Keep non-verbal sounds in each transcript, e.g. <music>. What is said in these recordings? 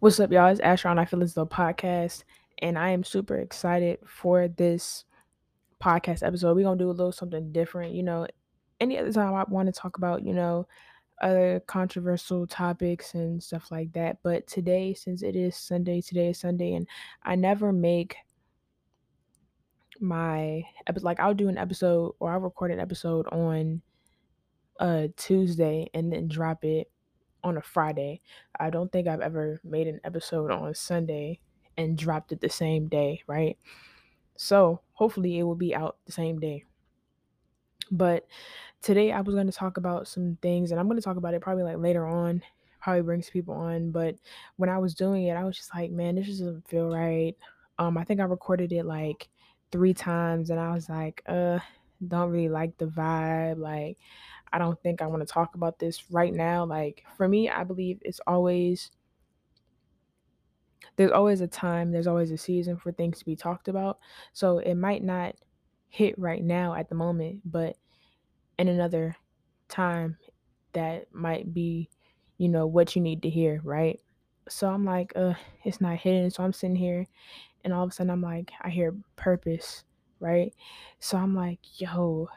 What's up, y'all? It's Asher on I Feel As Though podcast, and I am super excited for this podcast episode. We're gonna do a little something different. You know, any other time I want to talk about, you know, other controversial topics and stuff like that. But today, since it is Sunday, today is Sunday, and I never make my like I'll do an episode or I'll record an episode on a Tuesday and then drop it on a Friday. I don't think I've ever made an episode on Sunday and dropped it the same day, right? So hopefully it will be out the same day. But today I was going to talk about some things, and I'm going to talk about it probably like later on, probably brings people on. But when I was doing it, I was just like, man, this doesn't feel right. Um, I think I recorded it like three times, and I was like, uh, don't really like the vibe. Like, I don't think I want to talk about this right now. Like for me, I believe it's always there's always a time, there's always a season for things to be talked about. So it might not hit right now at the moment, but in another time that might be, you know, what you need to hear, right? So I'm like, uh, it's not hitting. So I'm sitting here and all of a sudden I'm like, I hear purpose, right? So I'm like, yo,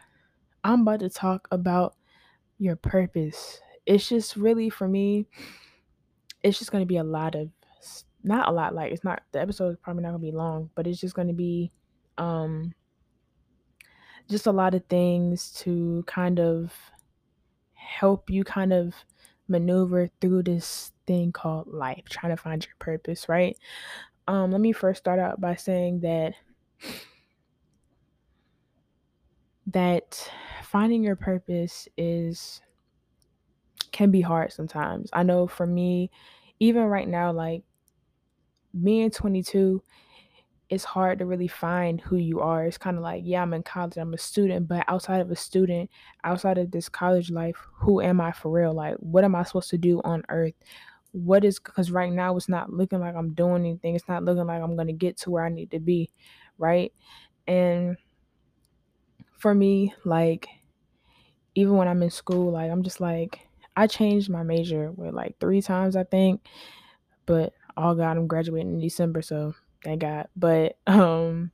I'm about to talk about your purpose. It's just really for me, it's just going to be a lot of not a lot like it's not the episode is probably not going to be long, but it's just going to be um just a lot of things to kind of help you kind of maneuver through this thing called life, trying to find your purpose, right? Um let me first start out by saying that that finding your purpose is can be hard sometimes. I know for me, even right now, like at 22, it's hard to really find who you are. It's kind of like, yeah, I'm in college, I'm a student, but outside of a student, outside of this college life, who am I for real? Like, what am I supposed to do on earth? What is, because right now it's not looking like I'm doing anything. It's not looking like I'm going to get to where I need to be, right? And for me, like, even when I'm in school, like, I'm just like, I changed my major with like three times, I think. But all God, I'm graduating in December, so thank God. But <laughs> um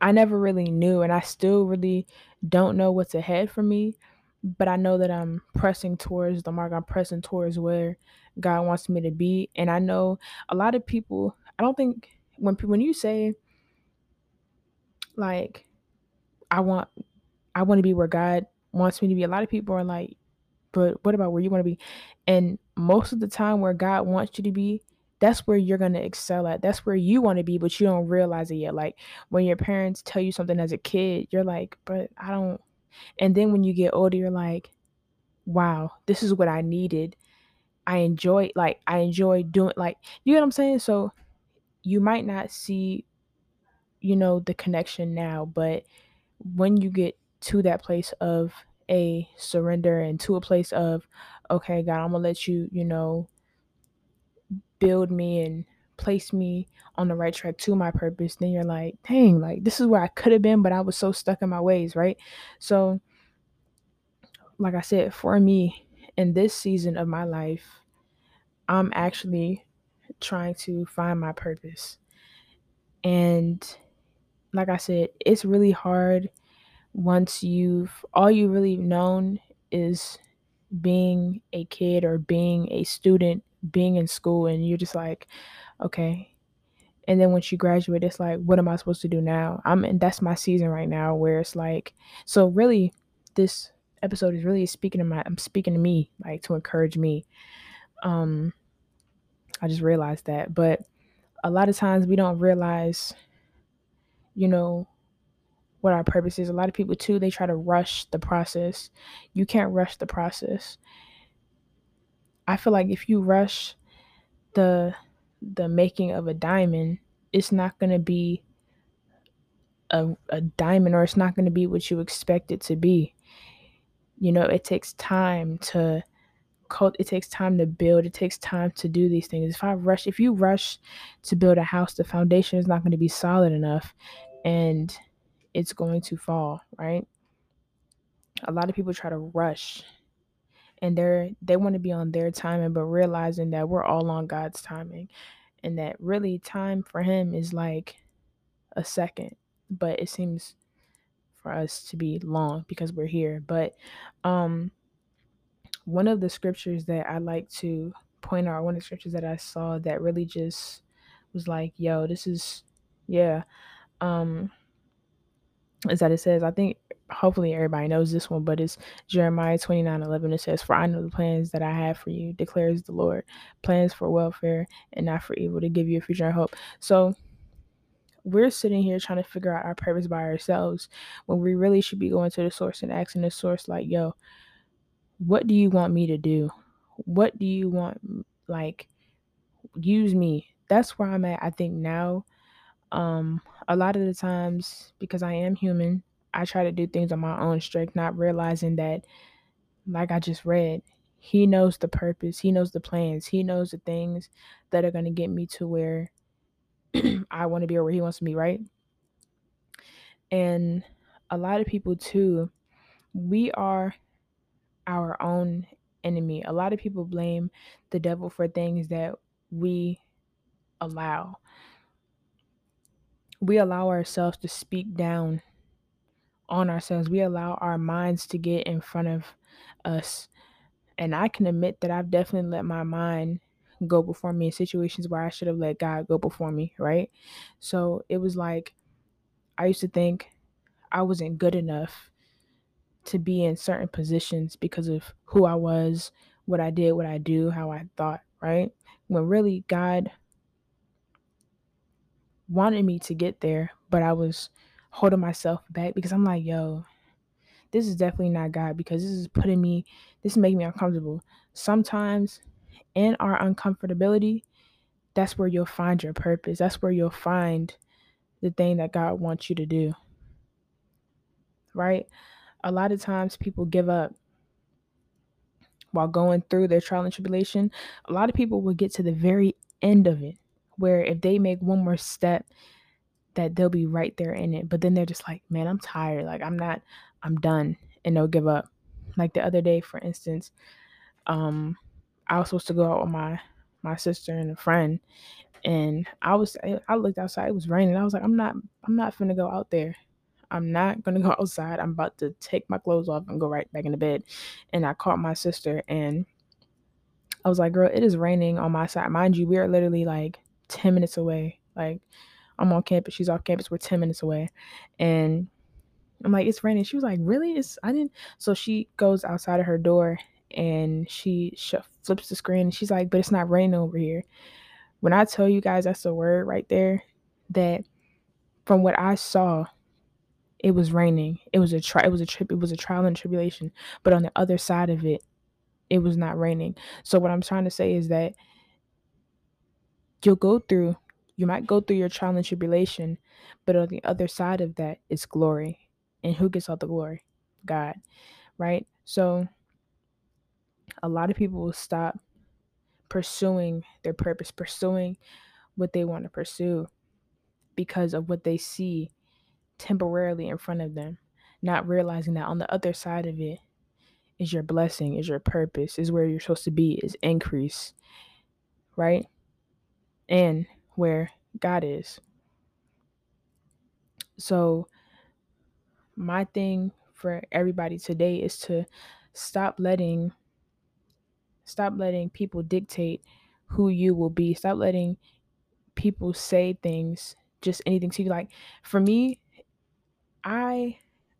I never really knew and I still really don't know what's ahead for me, but I know that I'm pressing towards the mark. I'm pressing towards where God wants me to be. And I know a lot of people, I don't think when when you say like I want I want to be where God wants me to be, a lot of people are like but what about where you want to be? And most of the time, where God wants you to be, that's where you're going to excel at. That's where you want to be, but you don't realize it yet. Like when your parents tell you something as a kid, you're like, but I don't. And then when you get older, you're like, wow, this is what I needed. I enjoy, like, I enjoy doing, like, you know what I'm saying? So you might not see, you know, the connection now, but when you get to that place of a surrender and to a place of, okay, God, I'm gonna let you, you know, build me and place me on the right track to my purpose, then you're like, dang, like this is where I could have been, but I was so stuck in my ways, right? So, like I said, for me in this season of my life, I'm actually trying to find my purpose. And like I said, it's really hard once you've all you really known is being a kid or being a student, being in school, and you're just like, okay. And then once you graduate, it's like, what am I supposed to do now? I'm and that's my season right now where it's like, so really, this episode is really speaking to my, I'm speaking to me, like to encourage me. Um, I just realized that, but a lot of times we don't realize, you know, what our purpose is. A lot of people too, they try to rush the process. You can't rush the process. I feel like if you rush the the making of a diamond, it's not going to be a, a diamond or it's not going to be what you expect it to be. You know, it takes time to cult it takes time to build it takes time to do these things if i rush if you rush to build a house the foundation is not going to be solid enough and it's going to fall, right? A lot of people try to rush and they're they want to be on their timing but realizing that we're all on God's timing and that really time for him is like a second but it seems for us to be long because we're here but um one of the scriptures that I like to point out one of the scriptures that I saw that really just was like yo this is yeah um is that it says I think hopefully everybody knows this one, but it's Jeremiah 29 11. It says, For I know the plans that I have for you, declares the Lord, plans for welfare and not for evil, to give you a future and hope. So we're sitting here trying to figure out our purpose by ourselves when we really should be going to the source and asking the source, like, yo, what do you want me to do? What do you want, like, use me? That's where I'm at, I think, now. Um, a lot of the times, because I am human, I try to do things on my own strength, not realizing that, like I just read, he knows the purpose, he knows the plans, he knows the things that are going to get me to where <clears throat> I want to be or where he wants me, right? And a lot of people, too, we are our own enemy. A lot of people blame the devil for things that we allow. We allow ourselves to speak down on ourselves. We allow our minds to get in front of us. And I can admit that I've definitely let my mind go before me in situations where I should have let God go before me, right? So it was like I used to think I wasn't good enough to be in certain positions because of who I was, what I did, what I do, how I thought, right? When really God wanted me to get there, but I was holding myself back because I'm like, yo, this is definitely not God because this is putting me, this is making me uncomfortable. Sometimes in our uncomfortability, that's where you'll find your purpose. That's where you'll find the thing that God wants you to do. Right? A lot of times people give up while going through their trial and tribulation. A lot of people will get to the very end of it where if they make one more step, that they'll be right there in it. But then they're just like, man, I'm tired. Like I'm not, I'm done. And they'll give up. Like the other day, for instance, um, I was supposed to go out with my my sister and a friend, and I was I looked outside. It was raining. I was like, I'm not I'm not gonna go out there. I'm not gonna go <laughs> outside. I'm about to take my clothes off and go right back into bed. And I caught my sister and I was like, girl, it is raining on my side. Mind you, we are literally like 10 minutes away. Like I'm on campus, she's off campus, we're 10 minutes away. And I'm like, it's raining. She was like, really? It's I didn't so she goes outside of her door and she sh- flips the screen and she's like, but it's not raining over here. When I tell you guys that's the word right there, that from what I saw, it was raining. It was a tri- it was a trip, it was a trial and tribulation. But on the other side of it, it was not raining. So what I'm trying to say is that you'll go through you might go through your trial and tribulation, but on the other side of that is glory. And who gets all the glory? God, right? So a lot of people will stop pursuing their purpose, pursuing what they want to pursue because of what they see temporarily in front of them, not realizing that on the other side of it is your blessing, is your purpose, is where you're supposed to be, is increase, right? And where God is. So, my thing for everybody today is to stop letting stop letting people dictate who you will be. Stop letting people say things, just anything to you. Like for me, I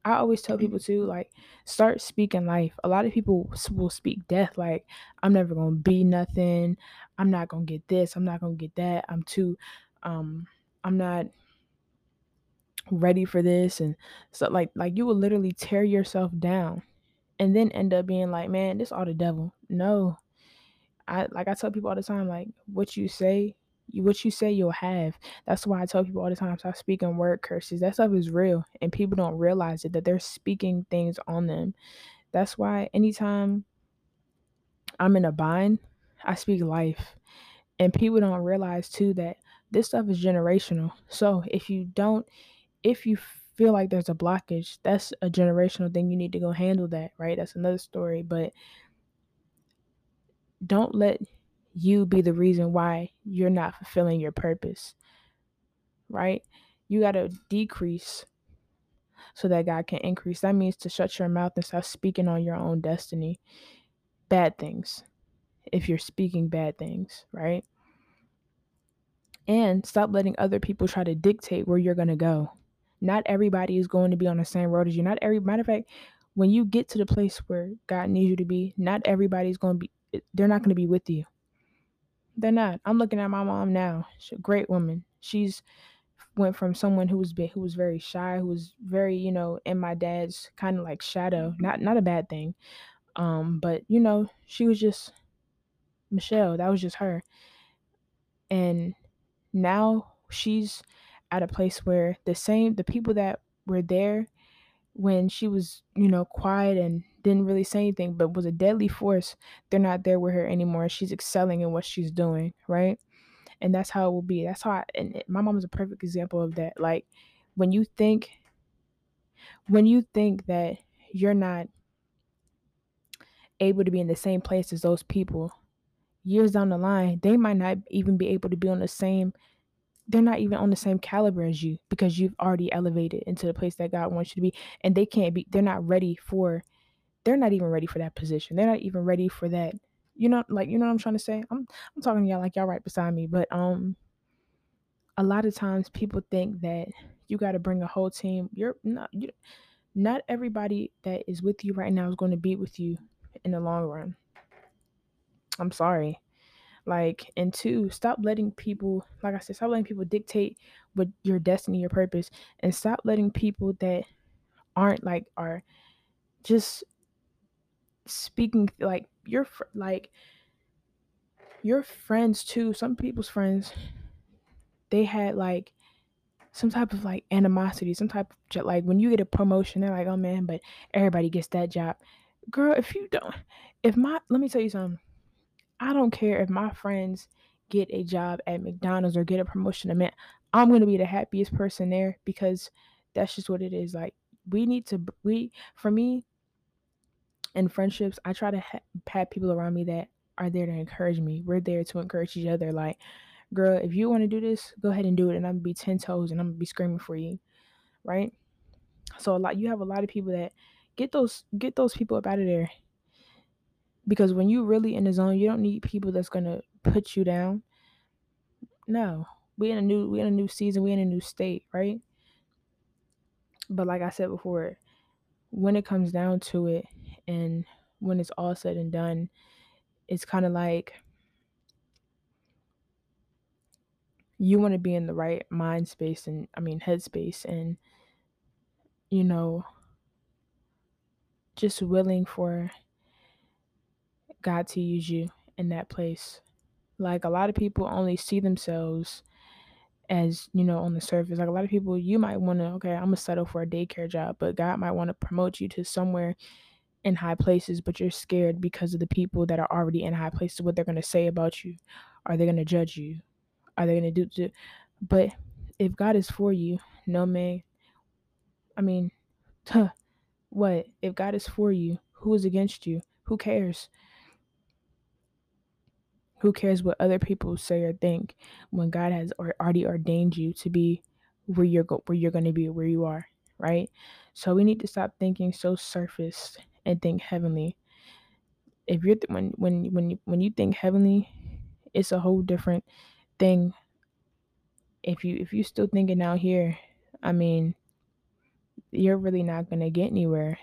I always tell people to like start speaking life. A lot of people will speak death like I'm never going to be nothing. I'm not going to get this. I'm not going to get that. I'm too um I'm not ready for this and so like like you will literally tear yourself down and then end up being like, man, this all the devil. No. I like I tell people all the time, like what you say, what you say you'll have. That's why I tell people all the time, stop speaking word curses. That stuff is real and people don't realize it that they're speaking things on them. That's why anytime I'm in a bind, I speak life. And people don't realize too that this stuff is generational. So if you don't if you feel like there's a blockage, that's a generational thing. You need to go handle that, right? That's another story. But don't let you be the reason why you're not fulfilling your purpose. Right? You got to decrease so that God can increase. That means to shut your mouth and stop speaking on your own destiny. Bad things. If you're speaking bad things, right? And stop letting other people try to dictate where you're going to go. Not everybody is going to be on the same road as you. Not every matter of fact, when you get to the place where God needs you to be, not everybody's going to be they're not going to be with you. They're not. I'm looking at my mom now. She's a great woman. She's went from someone who was big, who was very shy, who was very, you know, in my dad's kind of like shadow. Not not a bad thing. Um, but you know, she was just Michelle. That was just her. And now she's at a place where the same the people that were there when she was, you know, quiet and didn't really say anything, but was a deadly force, they're not there with her anymore. She's excelling in what she's doing, right? And that's how it will be. That's how I, and it, my mom is a perfect example of that. Like when you think, when you think that you're not able to be in the same place as those people, years down the line, they might not even be able to be on the same they're not even on the same caliber as you because you've already elevated into the place that God wants you to be and they can't be they're not ready for they're not even ready for that position. They're not even ready for that. You know like you know what I'm trying to say? I'm I'm talking to y'all like y'all right beside me, but um a lot of times people think that you got to bring a whole team. You're not you not everybody that is with you right now is going to be with you in the long run. I'm sorry. Like, and two, stop letting people, like I said, stop letting people dictate what your destiny, your purpose, and stop letting people that aren't like are just speaking like your like your friends too. Some people's friends, they had like some type of like animosity, some type of like when you get a promotion, they're like, oh man, but everybody gets that job. Girl, if you don't, if my, let me tell you something I don't care if my friends get a job at McDonald's or get a promotion. I mean, I'm gonna be the happiest person there because that's just what it is. Like we need to we for me in friendships, I try to ha- have people around me that are there to encourage me. We're there to encourage each other. Like, girl, if you want to do this, go ahead and do it, and I'm gonna be ten toes and I'm gonna be screaming for you, right? So a lot you have a lot of people that get those get those people up out of there because when you really in the zone, you don't need people that's gonna put you down. No, we in a new we in a new season, we in a new state, right? But like I said before, when it comes down to it, and when it's all said and done, it's kind of like you want to be in the right mind space and I mean headspace and you know just willing for God to use you in that place. Like a lot of people only see themselves as, you know, on the surface. Like a lot of people, you might want to, okay, I'm going to settle for a daycare job, but God might want to promote you to somewhere in high places, but you're scared because of the people that are already in high places, what they're going to say about you. Are they going to judge you? Are they going to do, do? But if God is for you, no man, I mean, huh, <laughs> what? If God is for you, who is against you? Who cares? Who cares what other people say or think when God has already ordained you to be where you're go- where you're going to be, where you are, right? So we need to stop thinking so surface and think heavenly. If you're th- when when when you, when you think heavenly, it's a whole different thing. If you if you're still thinking out here, I mean, you're really not gonna get anywhere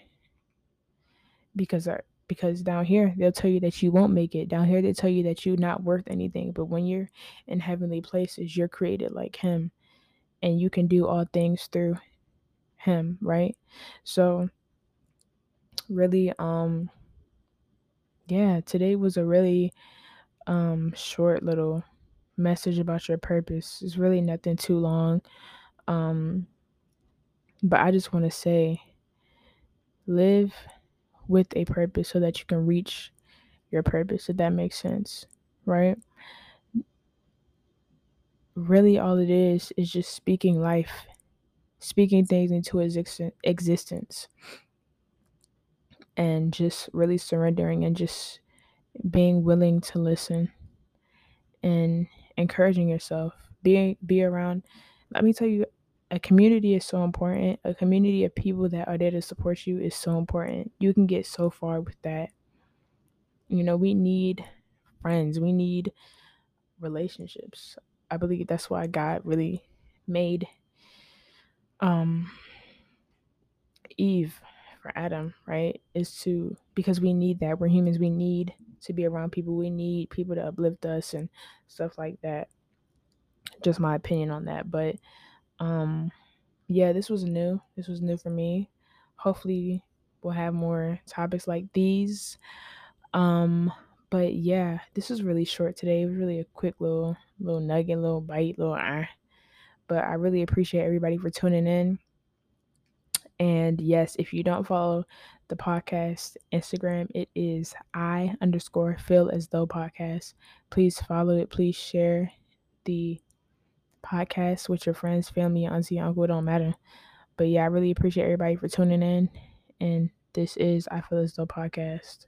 because our, because down here they'll tell you that you won't make it. Down here they tell you that you're not worth anything. But when you're in heavenly places, you're created like him and you can do all things through him, right? So really um yeah, today was a really um short little message about your purpose. It's really nothing too long. Um but I just want to say live with a purpose so that you can reach your purpose, if that makes sense, right? Really, all it is is just speaking life, speaking things into existence, and just really surrendering and just being willing to listen and encouraging yourself. Being be around let me tell you a community is so important. A community of people that are there to support you is so important. You can get so far with that. You know, we need friends. We need relationships. I believe that's why God really made um Eve for Adam, right? Is to because we need that. We're humans. We need to be around people. We need people to uplift us and stuff like that. Just my opinion on that, but um yeah, this was new. This was new for me. Hopefully we'll have more topics like these. Um but yeah, this was really short today. It was really a quick little little nugget, little bite, little ah. But I really appreciate everybody for tuning in. And yes, if you don't follow the podcast Instagram, it is I underscore feel as though podcast. Please follow it. Please share the podcast with your friends, family, auntie, uncle. Don't matter. But yeah, I really appreciate everybody for tuning in. And this is I Feel As Though podcast.